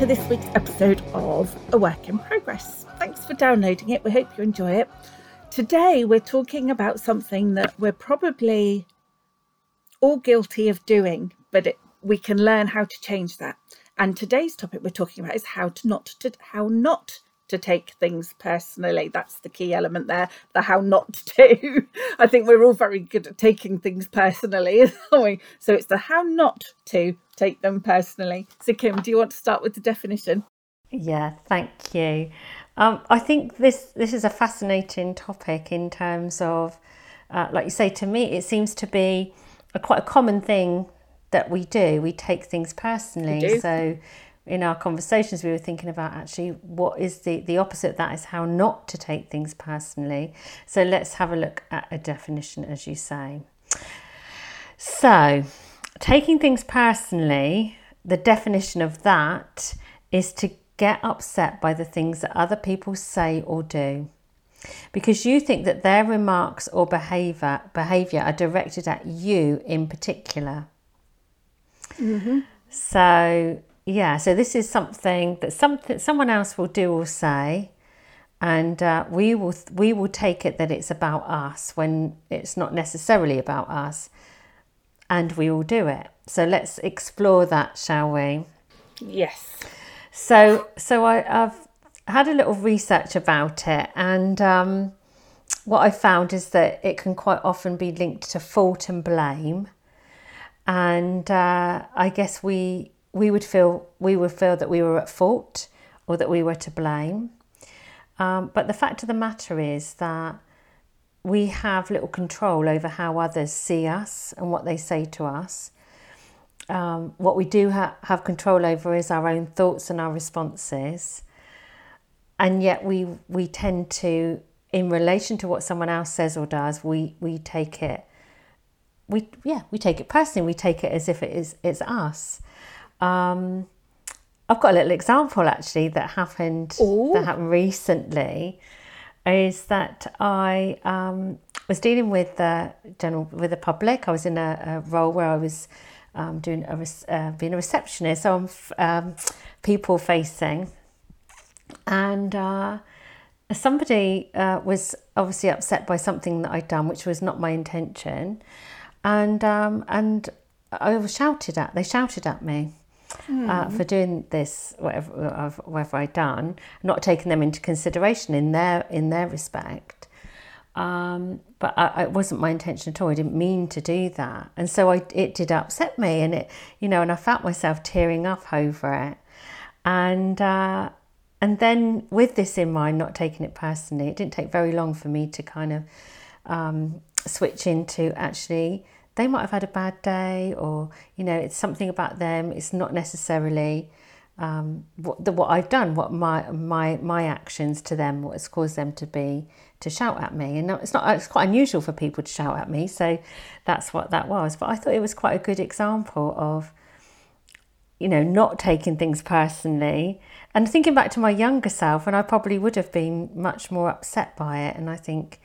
to this week's episode of A Work in Progress. Thanks for downloading it. We hope you enjoy it. Today, we're talking about something that we're probably all guilty of doing, but it, we can learn how to change that. And today's topic we're talking about is how to not to how not to take things personally. That's the key element there, the how not to. I think we're all very good at taking things personally, aren't we? So it's the how not to take them personally. So, Kim, do you want to start with the definition? Yeah, thank you. Um, I think this this is a fascinating topic in terms of, uh, like you say, to me, it seems to be a quite a common thing that we do. We take things personally. So in our conversations, we were thinking about actually what is the, the opposite of that is how not to take things personally. So let's have a look at a definition, as you say. So, taking things personally, the definition of that is to get upset by the things that other people say or do because you think that their remarks or behavior behavior are directed at you in particular. Mm-hmm. So yeah, so this is something that something someone else will do or say, and uh, we will we will take it that it's about us when it's not necessarily about us, and we will do it. So let's explore that, shall we? Yes. So so I, have had a little research about it, and um, what I found is that it can quite often be linked to fault and blame, and uh, I guess we we would feel we would feel that we were at fault or that we were to blame. Um, but the fact of the matter is that we have little control over how others see us and what they say to us. Um, what we do ha- have control over is our own thoughts and our responses. And yet we we tend to, in relation to what someone else says or does, we, we take it we yeah, we take it personally, we take it as if it is it's us. Um, I've got a little example actually that happened Ooh. that happened recently. Is that I um, was dealing with the general with the public. I was in a, a role where I was um, doing a uh, being a receptionist, so I'm um, people facing, and uh, somebody uh, was obviously upset by something that I'd done, which was not my intention, and um, and I was shouted at. They shouted at me mm. uh, hmm. for doing this, whatever, whatever I've done, not taking them into consideration in their in their respect. Um, but I, it wasn't my intention at all. I didn't mean to do that, and so I, it did upset me, and it, you know, and I felt myself tearing up over it, and uh, and then with this in mind, not taking it personally, it didn't take very long for me to kind of um, switch into actually they might have had a bad day or you know it's something about them it's not necessarily um, what the, what I've done what my my my actions to them what has caused them to be to shout at me. And it's not it's quite unusual for people to shout at me so that's what that was. But I thought it was quite a good example of you know not taking things personally and thinking back to my younger self and I probably would have been much more upset by it. And I think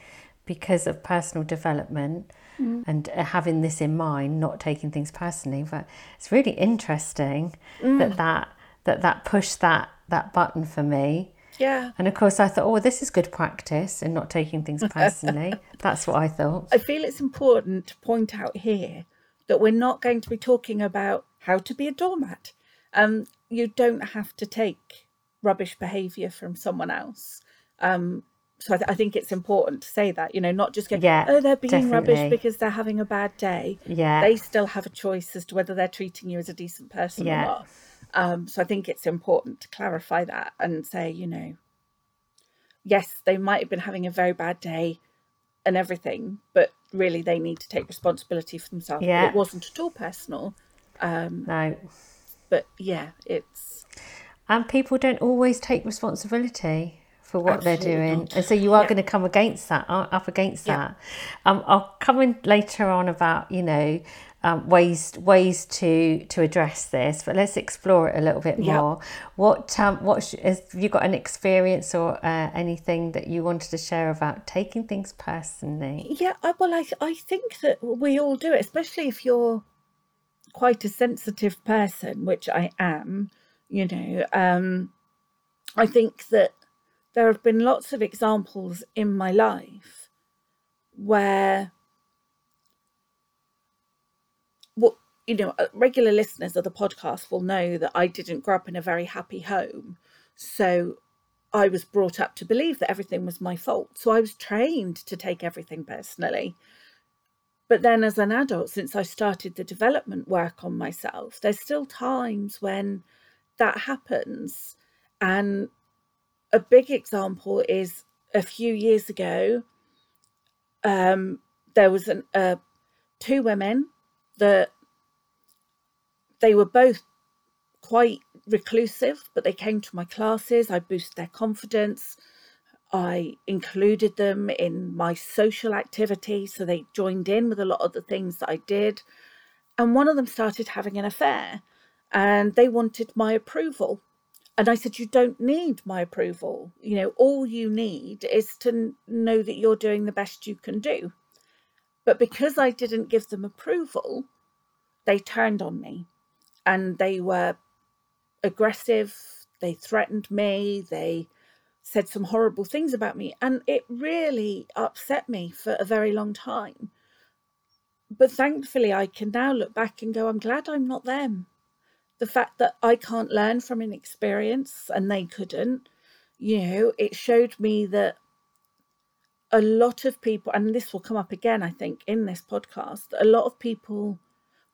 because of personal development mm. and uh, having this in mind, not taking things personally. But it's really interesting mm. that that that that pushed that that button for me. Yeah. And of course, I thought, oh, this is good practice and not taking things personally. That's what I thought. I feel it's important to point out here that we're not going to be talking about how to be a doormat. Um, you don't have to take rubbish behaviour from someone else. Um, so I, th- I, think it's important to say that you know not just go yeah, oh they're being definitely. rubbish because they're having a bad day yeah they still have a choice as to whether they're treating you as a decent person yeah. or not um, so i think it's important to clarify that and say you know yes they might have been having a very bad day and everything but really they need to take responsibility for themselves yeah. it wasn't at all personal um, no but yeah it's and people don't always take responsibility for what Absolutely they're doing. Not. And so you are yeah. going to come against that, up against yeah. that. Um, I'll come in later on about, you know, um, ways ways to to address this, but let's explore it a little bit more. What um, what sh- have you got an experience or uh, anything that you wanted to share about taking things personally? Yeah, I, well, I I think that we all do it, especially if you're quite a sensitive person, which I am. You know, um, I think that there have been lots of examples in my life where what you know uh, regular listeners of the podcast will know that I didn't grow up in a very happy home. So I was brought up to believe that everything was my fault. So I was trained to take everything personally. But then as an adult since I started the development work on myself there's still times when that happens. And a big example is a few years ago um, there was an, uh, two women that they were both quite reclusive, but they came to my classes. I boosted their confidence. I included them in my social activity, so they joined in with a lot of the things that I did. And one of them started having an affair, and they wanted my approval. And I said, You don't need my approval. You know, all you need is to know that you're doing the best you can do. But because I didn't give them approval, they turned on me and they were aggressive. They threatened me. They said some horrible things about me. And it really upset me for a very long time. But thankfully, I can now look back and go, I'm glad I'm not them. The fact that I can't learn from an experience and they couldn't, you know, it showed me that a lot of people, and this will come up again, I think, in this podcast, a lot of people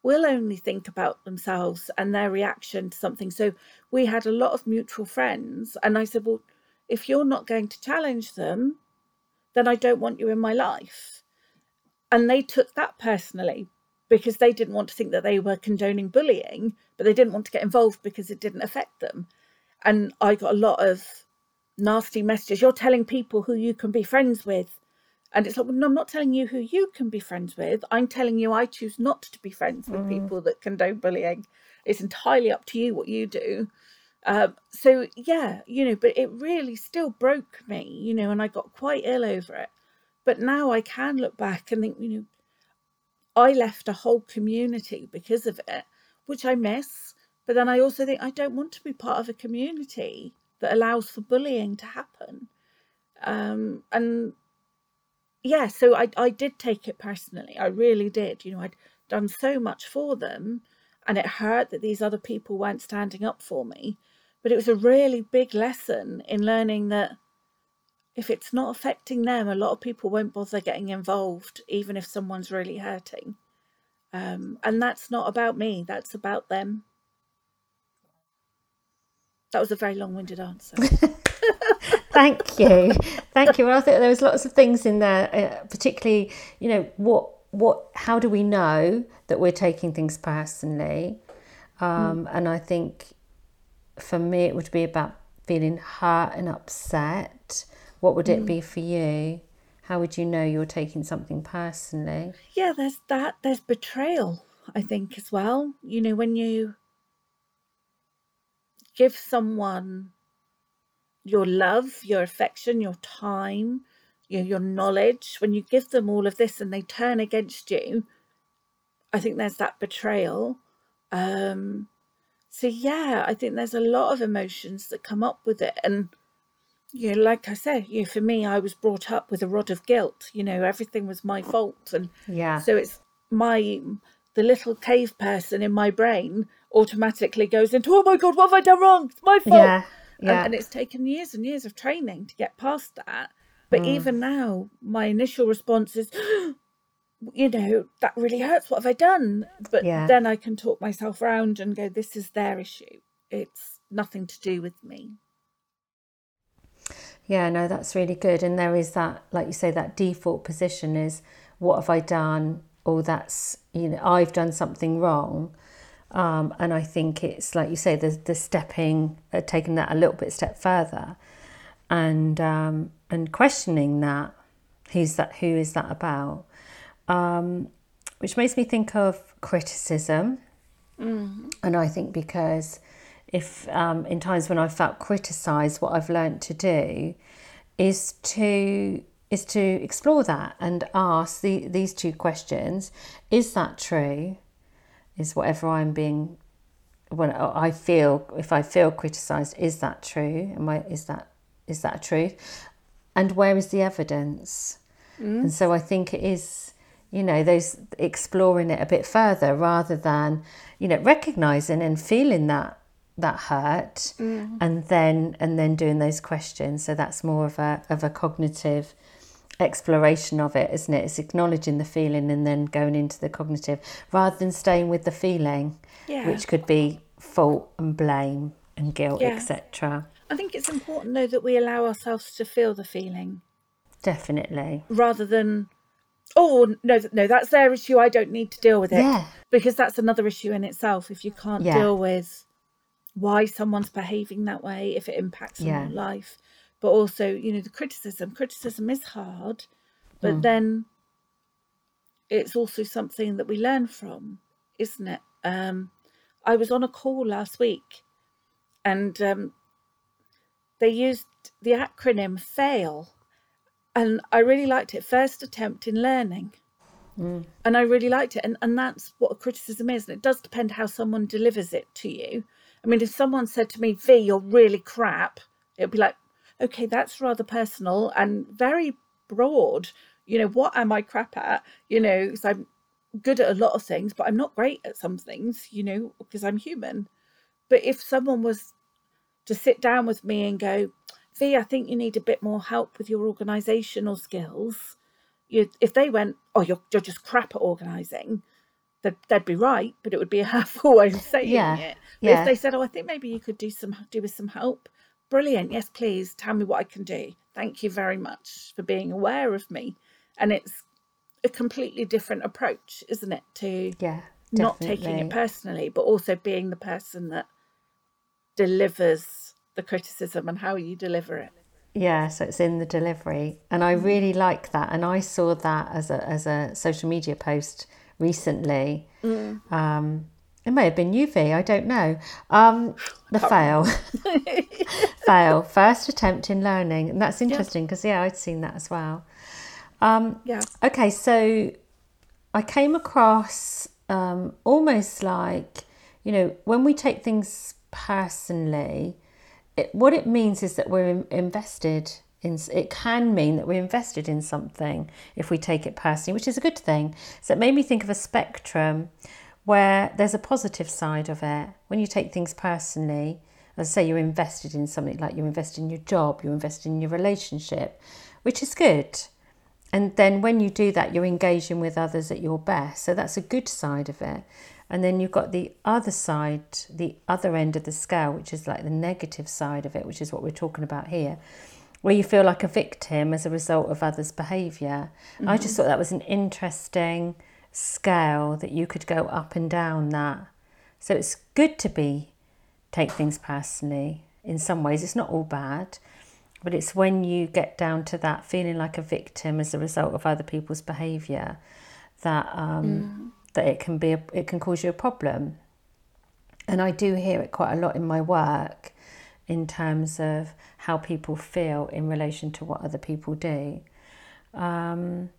will only think about themselves and their reaction to something. So we had a lot of mutual friends, and I said, Well, if you're not going to challenge them, then I don't want you in my life. And they took that personally because they didn't want to think that they were condoning bullying, but they didn't want to get involved because it didn't affect them. And I got a lot of nasty messages. You're telling people who you can be friends with and it's like, well, no, I'm not telling you who you can be friends with. I'm telling you I choose not to be friends with mm. people that condone bullying. It's entirely up to you what you do. Um, so yeah, you know, but it really still broke me, you know, and I got quite ill over it. But now I can look back and think, you know, I left a whole community because of it, which I miss. But then I also think I don't want to be part of a community that allows for bullying to happen. Um, and yeah, so I I did take it personally. I really did. You know, I'd done so much for them, and it hurt that these other people weren't standing up for me. But it was a really big lesson in learning that if it's not affecting them, a lot of people won't bother getting involved, even if someone's really hurting. Um, and that's not about me, that's about them. That was a very long winded answer. Thank you, thank you. Well, I think there was lots of things in there, uh, particularly, you know, what what how do we know that we're taking things personally? Um, mm. And I think for me, it would be about feeling hurt and upset. What would it mm. be for you? How would you know you're taking something personally? Yeah, there's that. There's betrayal, I think, as well. You know, when you give someone your love, your affection, your time, your, your knowledge, when you give them all of this and they turn against you, I think there's that betrayal. Um, so yeah, I think there's a lot of emotions that come up with it. And you know, like I said, you know, for me, I was brought up with a rod of guilt. You know, everything was my fault, and yeah, so it's my the little cave person in my brain automatically goes into, oh my god, what have I done wrong? It's my fault. Yeah. Yeah. And, and, it's taken years and years of training to get past that. But mm. even now, my initial response is, you know, that really hurts. What have I done? But yeah. then I can talk myself around and go, this is their issue. It's nothing to do with me. Yeah, no, that's really good. And there is that, like you say, that default position is, what have I done? Or that's, you know, I've done something wrong. Um, and I think it's like you say, the the stepping, uh, taking that a little bit step further, and um, and questioning that, who's that? Who is that about? Um, which makes me think of criticism, mm-hmm. and I think because if um, in times when I felt criticised, what I've learned to do is to is to explore that and ask the, these two questions: Is that true? is whatever I'm being when I feel if I feel criticised, is that true? Am I is that is that a truth? And where is the evidence? Mm. And so I think it is, you know, those exploring it a bit further rather than, you know, recognizing and feeling that that hurt mm. and then and then doing those questions. So that's more of a of a cognitive exploration of it, isn't it? It's acknowledging the feeling and then going into the cognitive rather than staying with the feeling, yeah. which could be fault and blame and guilt, yeah. etc. I think it's important though that we allow ourselves to feel the feeling. Definitely. Rather than, oh no, no, that's their issue. I don't need to deal with it. Yeah. Because that's another issue in itself. If you can't yeah. deal with why someone's behaving that way, if it impacts yeah. on life, but also, you know, the criticism. Criticism is hard, but mm. then it's also something that we learn from, isn't it? Um, I was on a call last week, and um, they used the acronym FAIL. And I really liked it. First attempt in learning. Mm. And I really liked it. And, and that's what a criticism is. And it does depend how someone delivers it to you. I mean, if someone said to me, V, you're really crap, it'd be like, okay, that's rather personal and very broad. You know, what am I crap at? You know, because I'm good at a lot of things, but I'm not great at some things, you know, because I'm human. But if someone was to sit down with me and go, V, I think you need a bit more help with your organisational skills. You, if they went, oh, you're, you're just crap at organising, they'd, they'd be right, but it would be a half way of saying yeah. it. But yeah. if they said, oh, I think maybe you could do some do with some help, brilliant. Yes, please tell me what I can do. Thank you very much for being aware of me. And it's a completely different approach, isn't it? To yeah, not taking it personally, but also being the person that delivers the criticism and how you deliver it. Yeah, so it's in the delivery, and I mm. really like that. And I saw that as a as a social media post recently. Mm. Um, it may have been UV, I don't know. Um, the fail, fail, first attempt in learning, and that's interesting because yeah. yeah, I'd seen that as well. Um, yeah. Okay, so I came across um, almost like you know when we take things personally, it, what it means is that we're invested It can mean that we're invested in something if we take it personally, which is a good thing. So it made me think of a spectrum where there's a positive side of it. When you take things personally, I say, you're invested in something like you're invested in your job, you're invested in your relationship, which is good. And then when you do that, you're engaging with others at your best. So that's a good side of it. And then you've got the other side, the other end of the scale, which is like the negative side of it, which is what we're talking about here, where you feel like a victim as a result of others' behaviour. Mm-hmm. I just mm-hmm. thought that was an interesting scale that you could go up and down that. So it's good to be take things personally. In some ways, it's not all bad, but it's when you get down to that feeling like a victim as a result of other people's behaviour that um, mm that it can be a, it can cause you a problem. And I do hear it quite a lot in my work in terms of how people feel in relation to what other people do. Um,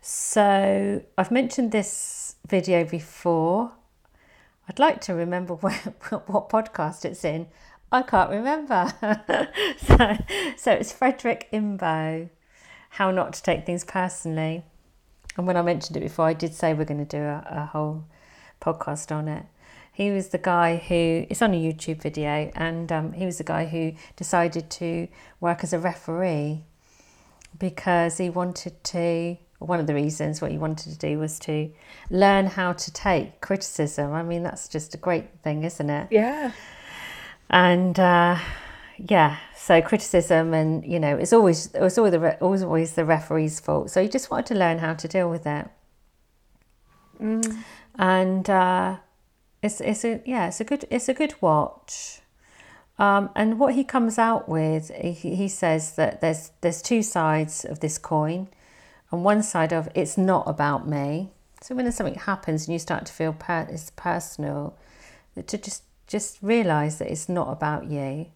so I've mentioned this video before. I'd like to remember where, what podcast it's in. I can't remember. so, so it's Frederik Imbo, How Not to Take Things Personally. And when I mentioned it before, I did say we're going to do a, a whole podcast on it. He was the guy who, it's on a YouTube video, and um, he was the guy who decided to work as a referee because he wanted to, one of the reasons what he wanted to do was to learn how to take criticism. I mean, that's just a great thing, isn't it? Yeah. And uh, yeah, so criticism and you know it's always it's always the always always the referee's fault. So you just wanted to learn how to deal with it. Mm. And uh, it's it's a yeah it's a good it's a good watch. Um, and what he comes out with, he, he says that there's there's two sides of this coin, and one side of it's not about me. So when something happens and you start to feel per- it's personal, to just just realize that it's not about you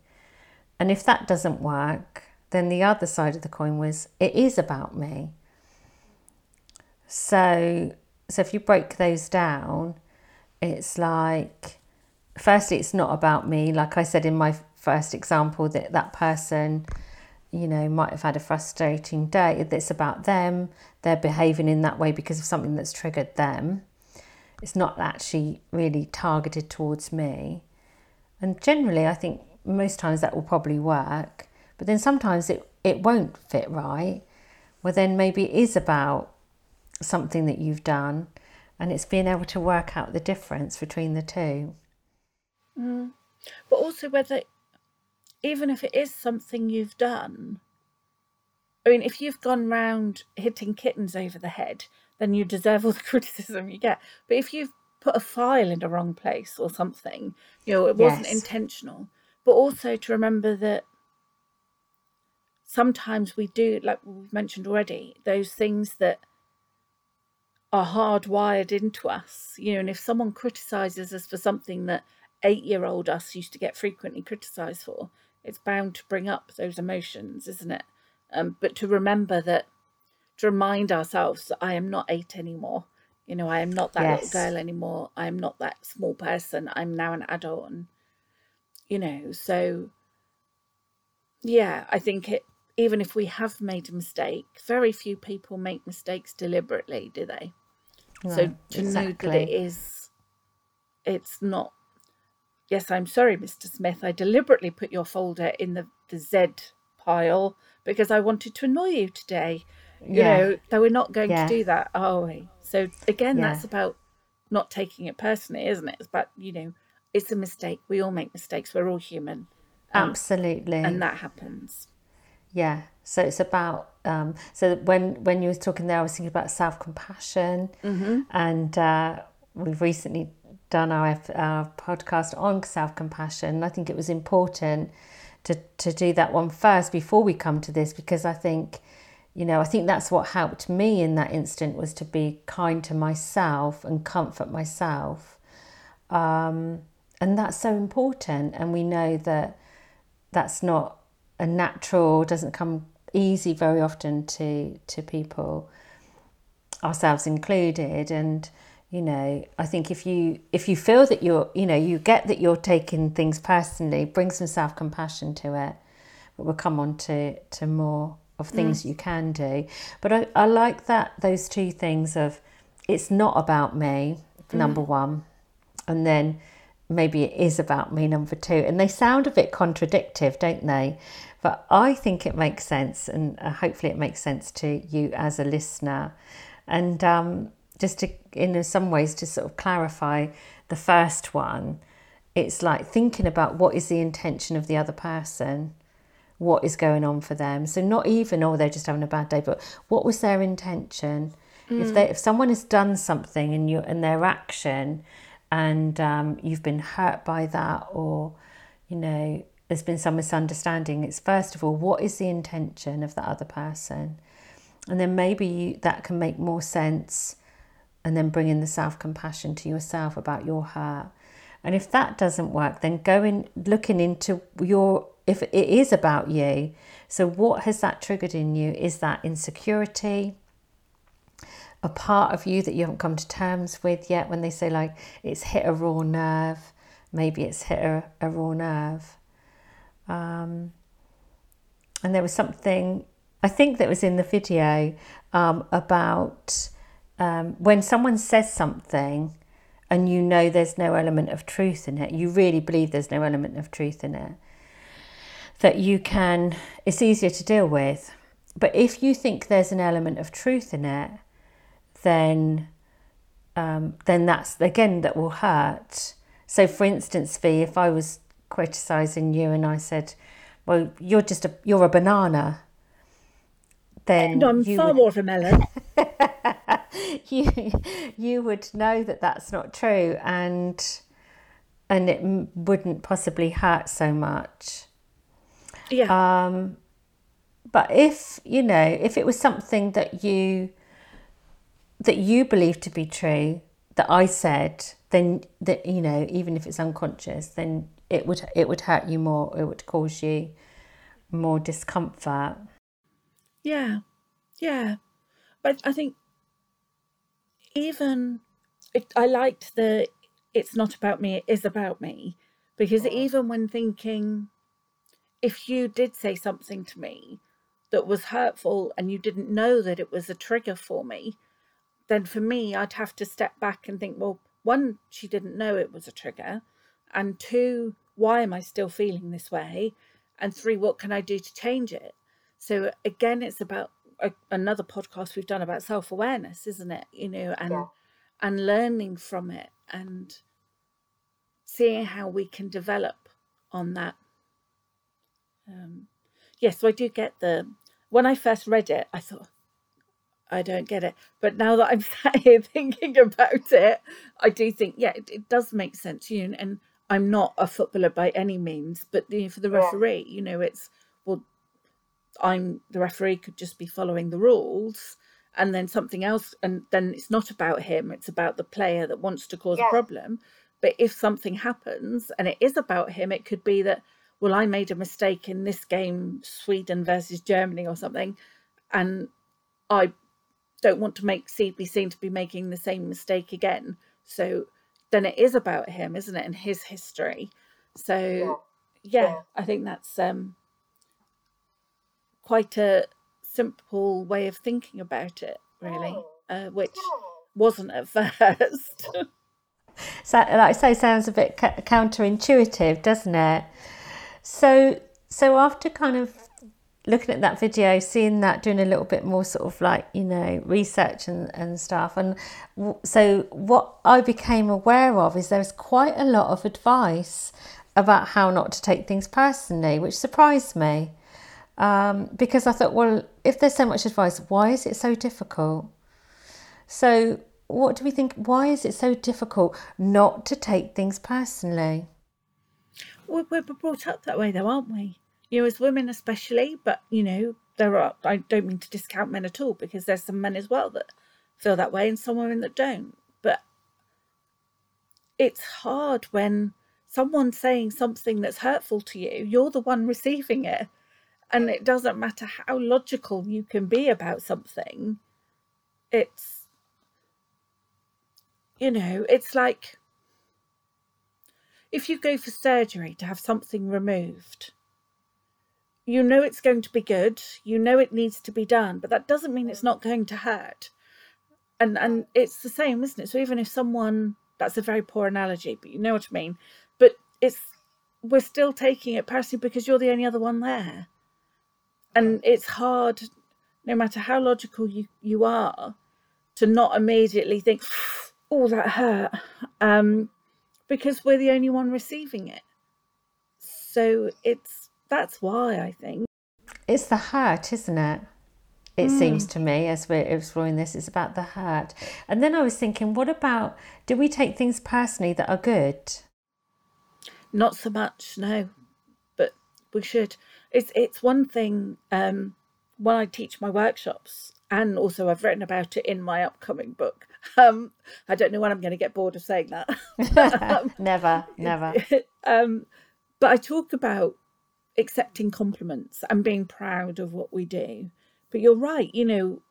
and if that doesn't work, then the other side of the coin was it is about me. So so if you break those down, it's like firstly, it's not about me. Like I said in my first example, that that person, you know, might have had a frustrating day. It's about them. They're behaving in that way because of something that's triggered them. It's not actually really targeted towards me. And generally, I think most times that will probably work. But then sometimes it, it won't fit right. Well, then maybe it is about something that you've done and it's being able to work out the difference between the two. Mm. But also whether, even if it is something you've done, I mean, if you've gone round hitting kittens over the head, then you deserve all the criticism you get. But if you've put a file in the wrong place or something, you know, it wasn't yes. intentional. But also to remember that sometimes we do, like we've mentioned already, those things that are hardwired into us. You know, and if someone criticizes us for something that eight year old us used to get frequently criticized for, it's bound to bring up those emotions, isn't it? Um, but to remember that, to remind ourselves that I am not eight anymore. You know, I am not that yes. little girl anymore. I am not that small person. I'm now an adult. And, you know, so yeah, I think it, even if we have made a mistake, very few people make mistakes deliberately, do they? So to exactly. know that it is, it's not Yes, I'm sorry, Mr. Smith. I deliberately put your folder in the, the Z pile because I wanted to annoy you today. You yeah. know, though we're not going yeah. to do that, are we? So again, yeah. that's about not taking it personally, isn't it? It's about, you know, it's a mistake. We all make mistakes. We're all human. Um, Absolutely. And that happens. Yeah. So it's about um, so when when you were talking there, I was thinking about self compassion, mm-hmm. and uh, we've recently done our, our podcast on self compassion. I think it was important to, to do that one first before we come to this because I think, you know, I think that's what helped me in that instant was to be kind to myself and comfort myself. Um, and that's so important. And we know that that's not a natural, doesn't come easy very often to to people, ourselves included. And you know i think if you if you feel that you're you know you get that you're taking things personally bring some self-compassion to it but we'll come on to to more of things mm. you can do but I, I like that those two things of it's not about me mm. number one and then maybe it is about me number two. And they sound a bit contradictory don't they? But i think it makes sense and uh, hopefully it makes sense to you as a listener. And um, just to in some ways to sort of clarify the first one it's like thinking about what is the intention of the other person what is going on for them. So not even oh they're just having a bad day but what was their intention? Mm. if they if someone has done something and you and their action and um, you've been hurt by that or you know there's been some misunderstanding it's first of all what is the intention of the other person and then maybe you, that can make more sense and then bring in the self compassion to yourself about your hurt. And if that doesn't work, then going looking into your if it is about you. So what has that triggered in you? Is that insecurity? A part of you that you haven't come to terms with yet when they say like it's hit a raw nerve, maybe it's hit a, a raw nerve. Um, and there was something I think that was in the video um, about um, when someone says something and you know there's no element of truth in it, you really believe there's no element of truth in it, that you can, it's easier to deal with. But if you think there's an element of truth in it, then um, then that's again that will hurt. So, for instance, V, if I was criticizing you and I said, "Well, you're just a you're a banana," then no, I'm far would... more of a melon. you you would know that that's not true and and it wouldn't possibly hurt so much yeah um but if you know if it was something that you that you believe to be true that i said then that you know even if it's unconscious then it would it would hurt you more it would cause you more discomfort. Yeah. Yeah. But i think even it, I liked the it's not about me, it is about me. Because mm. even when thinking, if you did say something to me that was hurtful and you didn't know that it was a trigger for me, then for me, I'd have to step back and think, well, one, she didn't know it was a trigger. And two, why am I still feeling this way? And three, what can I do to change it? So again, it's about a, another podcast we've done about self awareness, isn't it? You know, and Yeah. and learning from it and seeing how we can develop on that. Um, yes, so I do get the. When I first read it, I thought, I don't get it. But now that I'm sat here thinking about it, I do think, yeah, it, it does make sense. You know, and I'm not a footballer by any means, but you know, for the referee, you know, it's well, I'm the referee could just be following the rules, and then something else, and then it's not about him; it's about the player that wants to cause a problem. But if something happens and it is about him, it could be that well, I made a mistake in this game, Sweden versus Germany or something, and I don't want to make see, be seen to be making the same mistake again. So then it is about him, isn't it, and his history. So Yeah. yeah, Yeah. I think that's um quite a simple way of thinking about it, really, uh, which wasn't at first. So, like I say, sounds a bit counterintuitive, doesn't it? So, so after kind of looking at that video, seeing that, doing a little bit more sort of like you know research and and stuff, and w- so what I became aware of is there's quite a lot of advice about how not to take things personally, which surprised me um, because I thought, well, if there's so much advice, why is it so difficult? So, what do we think? Why is it so difficult not to take things personally? we're, we're brought up that way, though, aren't we? You know, as women especially, but you know, there are. I don't mean to discount men at all because there's some men as well that feel that way, and some women that don't. But it's hard when someone's saying something that's hurtful to you. You're the one receiving it, and it doesn't matter how logical you can be about something. It's you know, it's like if you go for surgery to have something removed, you know it's going to be good, you know it needs to be done, but that doesn't mean it's not going to hurt. And and it's the same, isn't it? So even if someone that's a very poor analogy, but you know what I mean. But it's we're still taking it personally because you're the only other one there. And it's hard, no matter how logical you, you are, to not immediately think, oh, that hurt. Um, because we're the only one receiving it. So it's that's why I think. It's the hurt, isn't it? It seems to me, as we're exploring this, it's about the hurt. And then I was thinking, what about do we take things personally that are good? Not so much, no, but we should. It's it's one thing um, when I teach my workshops, and also I've written about it in my upcoming book. Um, I don't know when I'm going to get bored of saying that. never, never. um, but I talk about accepting compliments and being proud of what we do. But you're right, you know,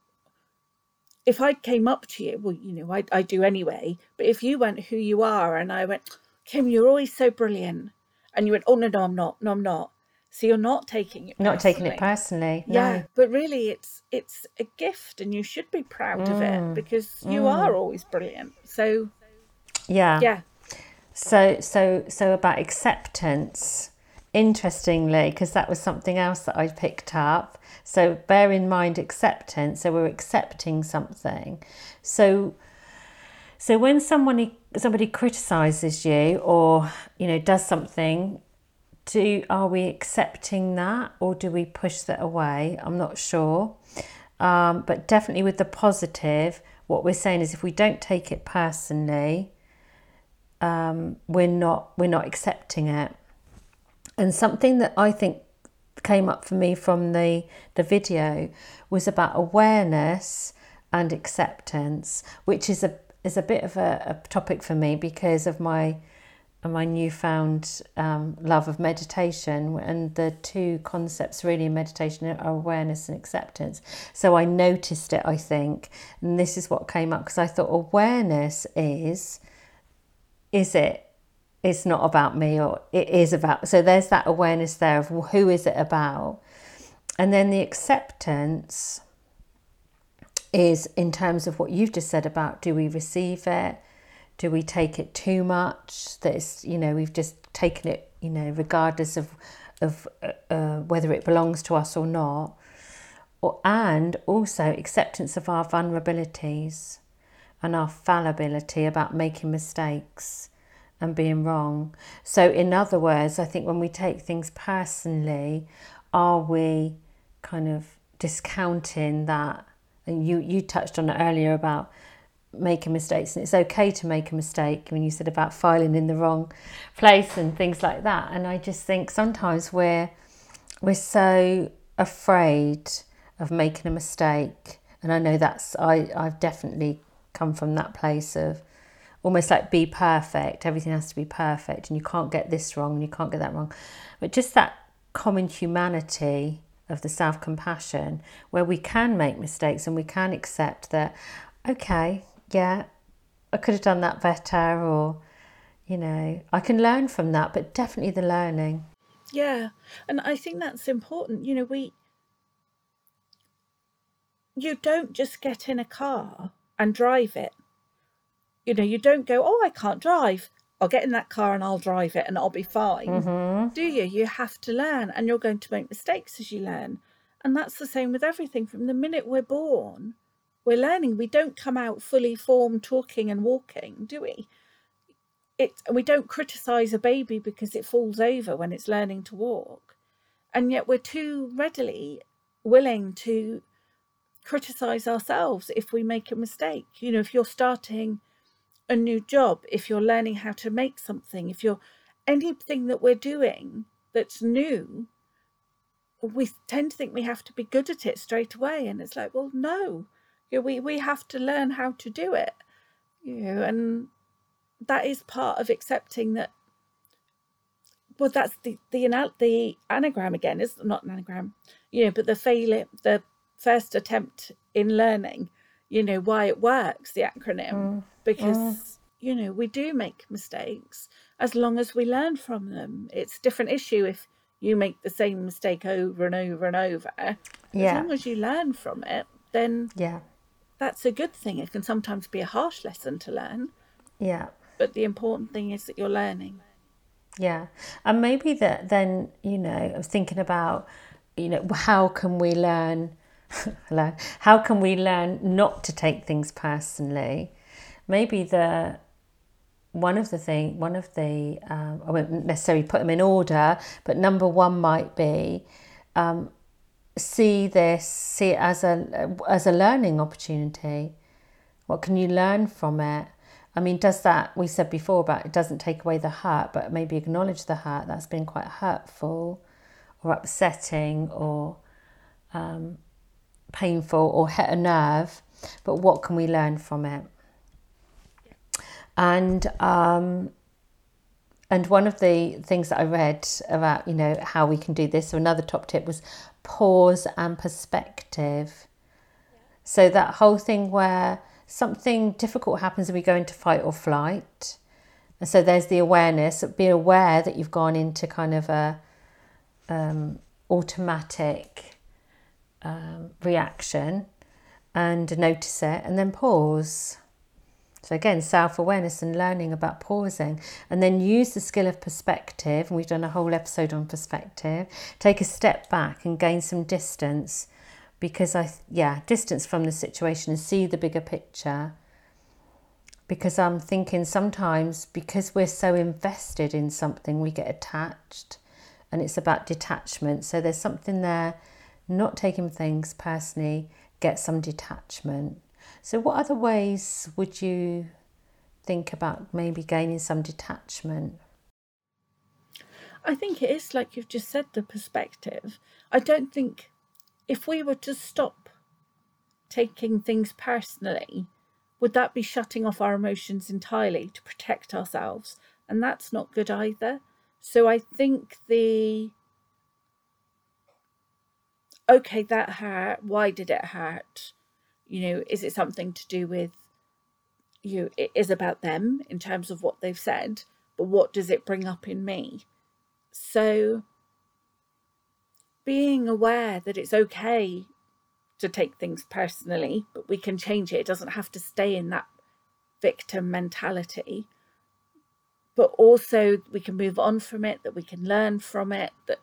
if I came up to you, well, you know, I, I do anyway, but if you went who you are and I went, Kim, you're always so brilliant, and you went, oh, no, no, I'm not, no, I'm not. So you're not taking it Not taking it personally. personally. No. Yeah, but really, it's it's a gift, and you should be proud of Mm. it because you are always brilliant. So Yeah. yeah, So so so about acceptance. Interestingly, because that was something else that I picked up. So bear in mind acceptance. So we're accepting something. So so when somebody somebody criticizes you or you know does something, do are we accepting that or do we push that away? I'm not sure. Um, but definitely with the positive, what we're saying is if we don't take it personally, um, we're not we're not accepting it. And something that I think came up for me from the the video was about awareness and acceptance, which is a is a bit of a, a topic for me because of my my newfound um, love of meditation and the two concepts really in meditation are awareness and acceptance. So i noticed it i think and this is what came up because i thought awareness is is it it's not about me or it is about so there's that awareness there of who is it about? And then the acceptance is in terms of what you've just said about do we receive it? Do we take it too much? That it's you know we've just taken it you know regardless of of uh, uh, whether it belongs to us or not. Or, and also acceptance of our vulnerabilities and our fallibility about making mistakes and being wrong. So, in other words, I think when we take things personally, are we kind of discounting that? And you, you touched on it earlier about making mistakes, and it's okay to make a mistake when you said about filing in the wrong place and things like that. And I just think sometimes we're we're so afraid of making a mistake, and I know that's I I've definitely come from that place of almost like be perfect. Everything has to be perfect, and you can't get this wrong, and you can't get that wrong. But just that common humanity of the self compassion, where we can make mistakes and we can accept that, okay, yeah, I could have done that better, or, you know, I can learn from that, but definitely the learning. Yeah. And I think that's important. You know, we, you don't just get in a car and drive it. You know, you don't go, oh, I can't drive. I'll get in that car and I'll drive it and I'll be fine. Mm-hmm. Do you? You have to learn and you're going to make mistakes as you learn. And that's the same with everything. From the minute we're born, we're learning. We don't come out fully formed talking and walking, do we? It, we don't criticize a baby because it falls over when it's learning to walk. And yet we're too readily willing to criticize ourselves if we make a mistake. You know, if you're starting a new job, if you're learning how to make something, if you're anything that we're doing that's new, we tend to think we have to be good at it straight away. And it's like, well, no, you know, we, we have to learn how to do it. You know, and that is part of accepting that well that's the the the anagram again is not an anagram you know but the failure the first attempt in learning you know why it works the acronym mm. Because mm. you know we do make mistakes. As long as we learn from them it's a different issue if you make the same mistake over and over and over. Yeah. as long as you learn from it then yeah. that's a good thing. It can sometimes be a harsh lesson to learn. Yeah. But the important thing is that you're learning. Yeah. And maybe that then you know i was thinking about you know how can we learn hello how can we learn not to take things personally maybe the one of the thing one of the um, i won't necessarily put them in order but number one might be um, see this see it as a as a learning opportunity what can you learn from it i mean does that we said before about it doesn't take away the hurt but maybe acknowledge the hurt that's been quite hurtful or upsetting or um, painful or hit a nerve, but what can we learn from it? And um, and one of the things that I read about, you know, how we can do this, so another top tip was pause and perspective. So that whole thing where something difficult happens and we go into fight or flight. And so there's the awareness, be aware that you've gone into kind of a um, automatic um, reaction and notice it and then pause. So, again, self awareness and learning about pausing, and then use the skill of perspective. And we've done a whole episode on perspective. Take a step back and gain some distance because I, yeah, distance from the situation and see the bigger picture. Because I'm thinking sometimes because we're so invested in something, we get attached, and it's about detachment. So, there's something there not taking things personally, get some detachment. So, what other ways would you think about maybe gaining some detachment? I think it is like you've just said the perspective. I don't think if we were to stop taking things personally, would that be shutting off our emotions entirely to protect ourselves? And that's not good either. So I think the okay, that hurt. Why did it hurt? You know, is it something to do with you it is about them in terms of what they've said, but what does it bring up in me? So being aware that it's okay to take things personally, but we can change it. It doesn't have to stay in that victim mentality. But also we can move on from it, that we can learn from it, that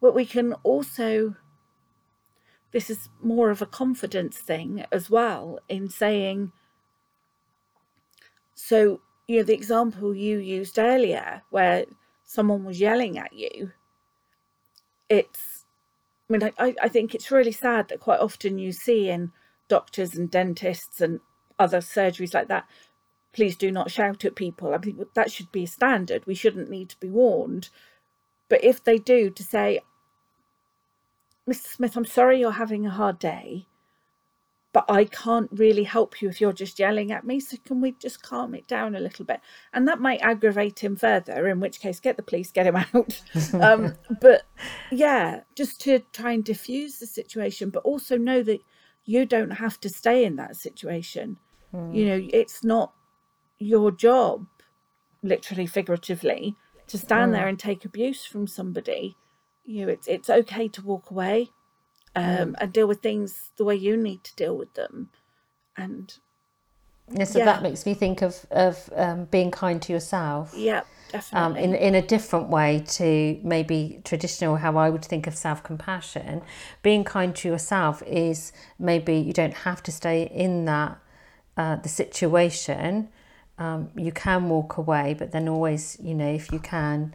but we can also this is more of a confidence thing as well in saying so you know the example you used earlier where someone was yelling at you it's i mean I, I think it's really sad that quite often you see in doctors and dentists and other surgeries like that please do not shout at people. I think that should be a standard. We shouldn't need to be warned. But if they do to say mr smith i'm sorry you're having a hard day but I can't really help you if you're just yelling at me. So can we just calm it down a little bit? And that might aggravate him further, in which case, get the police, get him out. um, but yeah, just to try and diffuse the situation, but also know that you don't have to stay in that situation. Mm. You know, it's not your job, literally, figuratively, to stand mm. there and take abuse from somebody. You know, it's it's okay to walk away um, and deal with things the way you need to deal with them. And yeah, so yeah. that makes me think of of um, being kind to yourself. Yeah, definitely. Um, in in a different way to maybe traditional how I would think of self compassion. Being kind to yourself is maybe you don't have to stay in that uh, the situation. Um, you can walk away, but then always, you know, if you can,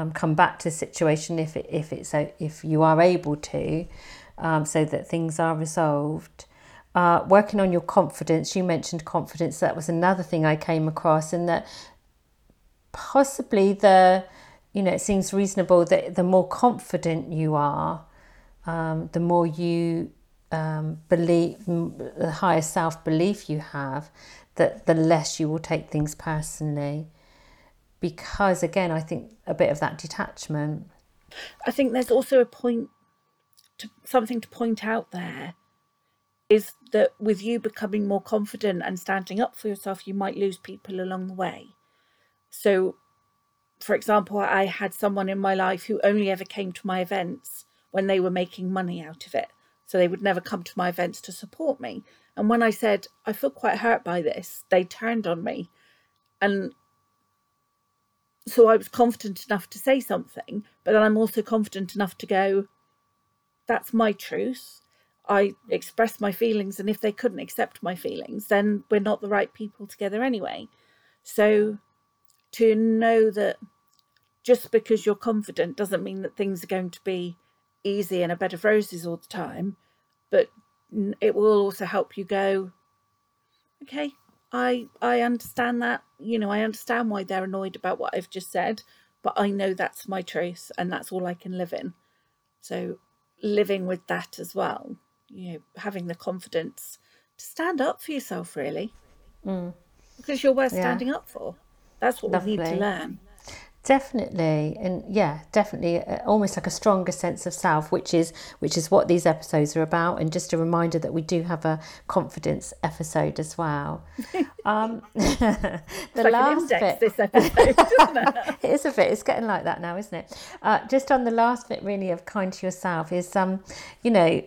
um, come back to the situation if it, if it's if you are able to, um, so that things are resolved. Uh, working on your confidence, you mentioned confidence. That was another thing I came across, and that possibly the, you know, it seems reasonable that the more confident you are, um, the more you um, believe, the higher self belief you have, that the less you will take things personally. Because again, I think a bit of that detachment. I think there's also a point to, something to point out there is that with you becoming more confident and standing up for yourself, you might lose people along the way. So, for example, I had someone in my life who only ever came to my events when they were making money out of it. So they would never come to my events to support me. And when I said, I feel quite hurt by this, they turned on me. And so I was confident enough to say something, but I'm also confident enough to go, that's my truth. I express my feelings, and if they couldn't accept my feelings, then we're not the right people together anyway. So to know that just because you're confident doesn't mean that things are going to be easy and a bed of roses all the time, but it will also help you go, okay, I I understand that. You know, I understand why they're annoyed about what I've just said, but I know that's my truth and that's all I can live in. So living with that as well. You know, having the confidence to stand up for yourself, really, mm. because you're worth yeah. standing up for. That's what Lovely. we need to learn. Definitely, and yeah, definitely, uh, almost like a stronger sense of self, which is which is what these episodes are about. And just a reminder that we do have a confidence episode as well. Um, the like last bit, this episode, isn't it? it is a bit. It's getting like that now, isn't it? Uh, just on the last bit, really, of kind to yourself is, um, you know,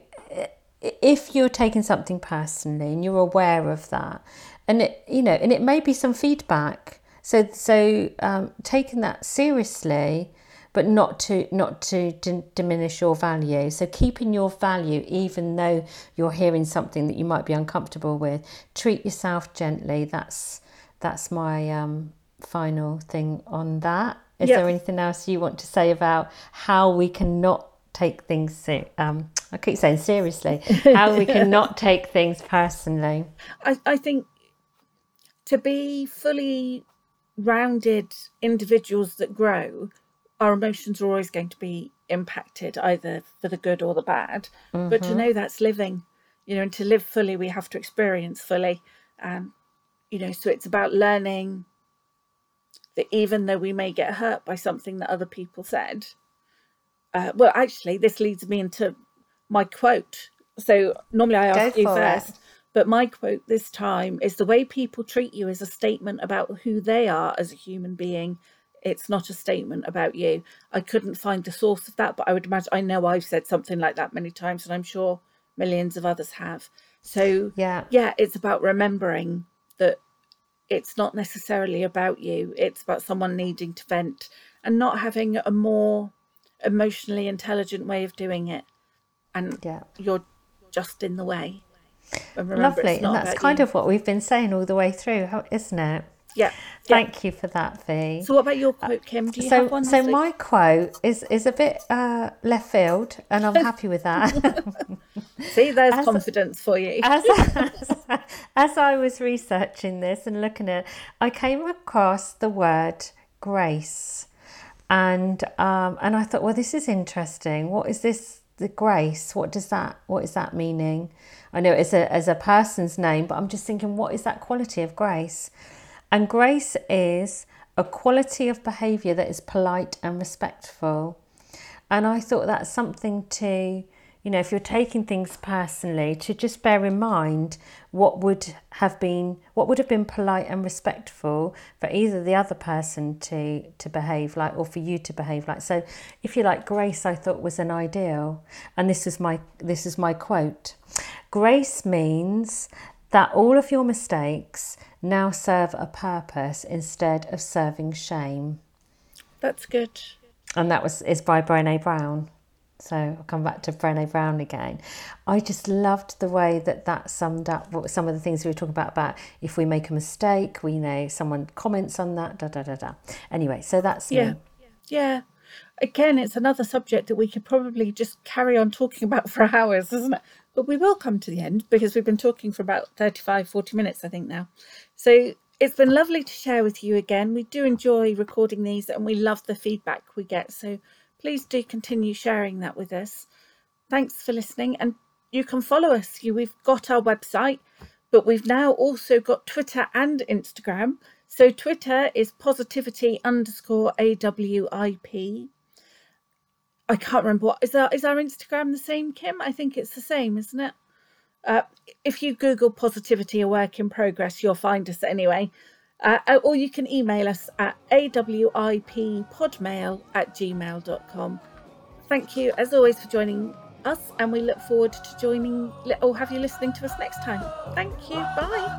if you're taking something personally and you're aware of that, and it, you know, and it may be some feedback so so um, taking that seriously, but not to not to d- diminish your value. So keeping your value, even though you're hearing something that you might be uncomfortable with. Treat yourself gently. That's that's my um, final thing on that. Is yep. there anything else you want to say about how we cannot take things ser- um, I keep saying seriously how we cannot take things personally I, I think to be fully rounded individuals that grow, our emotions are always going to be impacted either for the good or the bad. Mm-hmm. But to know that's living, you know, and to live fully, we have to experience fully. And, you know, so it's about learning that even though we may get hurt by something that other people said, uh, well, actually, this leads me into my quote. So normally I ask you first, it. But my quote this time is the way people treat you is a statement about who they are as a human being. It's not a statement about you. I couldn't find the source of that, but I would imagine, I know I've said something like that many times, and I'm sure millions of others have. So, yeah, yeah, it's about remembering that it's not necessarily about you, it's about someone needing to vent and not having a more emotionally intelligent way of doing it. And yeah. you're just in the way. Lovely. And that's kind you. of what we've been saying all the way through, isn't it? Yeah. Thank yeah. you for that, Fee. So, what about your quote, Kim? Do you so, have one? So, my quote is is a bit uh, left field, and I'm happy with that. See, there's as, confidence for you. as, as, as I was researching this and looking at, I came across the word grace, and um, and I thought, well, this is interesting. What is this? The grace. What does that? What is that meaning? I know it's a as a person's name, but I'm just thinking, what is that quality of grace? And grace is a quality of behaviour that is polite and respectful. And I thought that's something to, you know, if you're taking things personally, to just bear in mind what would have been what would have been polite and respectful for either the other person to to behave like or for you to behave like. So if you like grace I thought was an ideal. And this is my this is my quote. Grace means that all of your mistakes now serve a purpose instead of serving shame. That's good. And that was is by Brené Brown. So I'll come back to Brené Brown again. I just loved the way that that summed up what some of the things we were talking about about if we make a mistake, we know someone comments on that, da da da da. Anyway, so that's yeah, me. yeah. Again, it's another subject that we could probably just carry on talking about for hours, isn't it? But we will come to the end because we've been talking for about 35, 40 minutes, I think now. So it's been lovely to share with you again. We do enjoy recording these and we love the feedback we get. So please do continue sharing that with us. Thanks for listening. And you can follow us. We've got our website, but we've now also got Twitter and Instagram. So Twitter is positivity underscore AWIP. I can't remember what is our is our Instagram the same, Kim? I think it's the same, isn't it? Uh, if you Google positivity a work in progress, you'll find us anyway. Uh, uh or you can email us at awippodmail at gmail.com. Thank you, as always, for joining us, and we look forward to joining or have you listening to us next time. Thank you. Bye.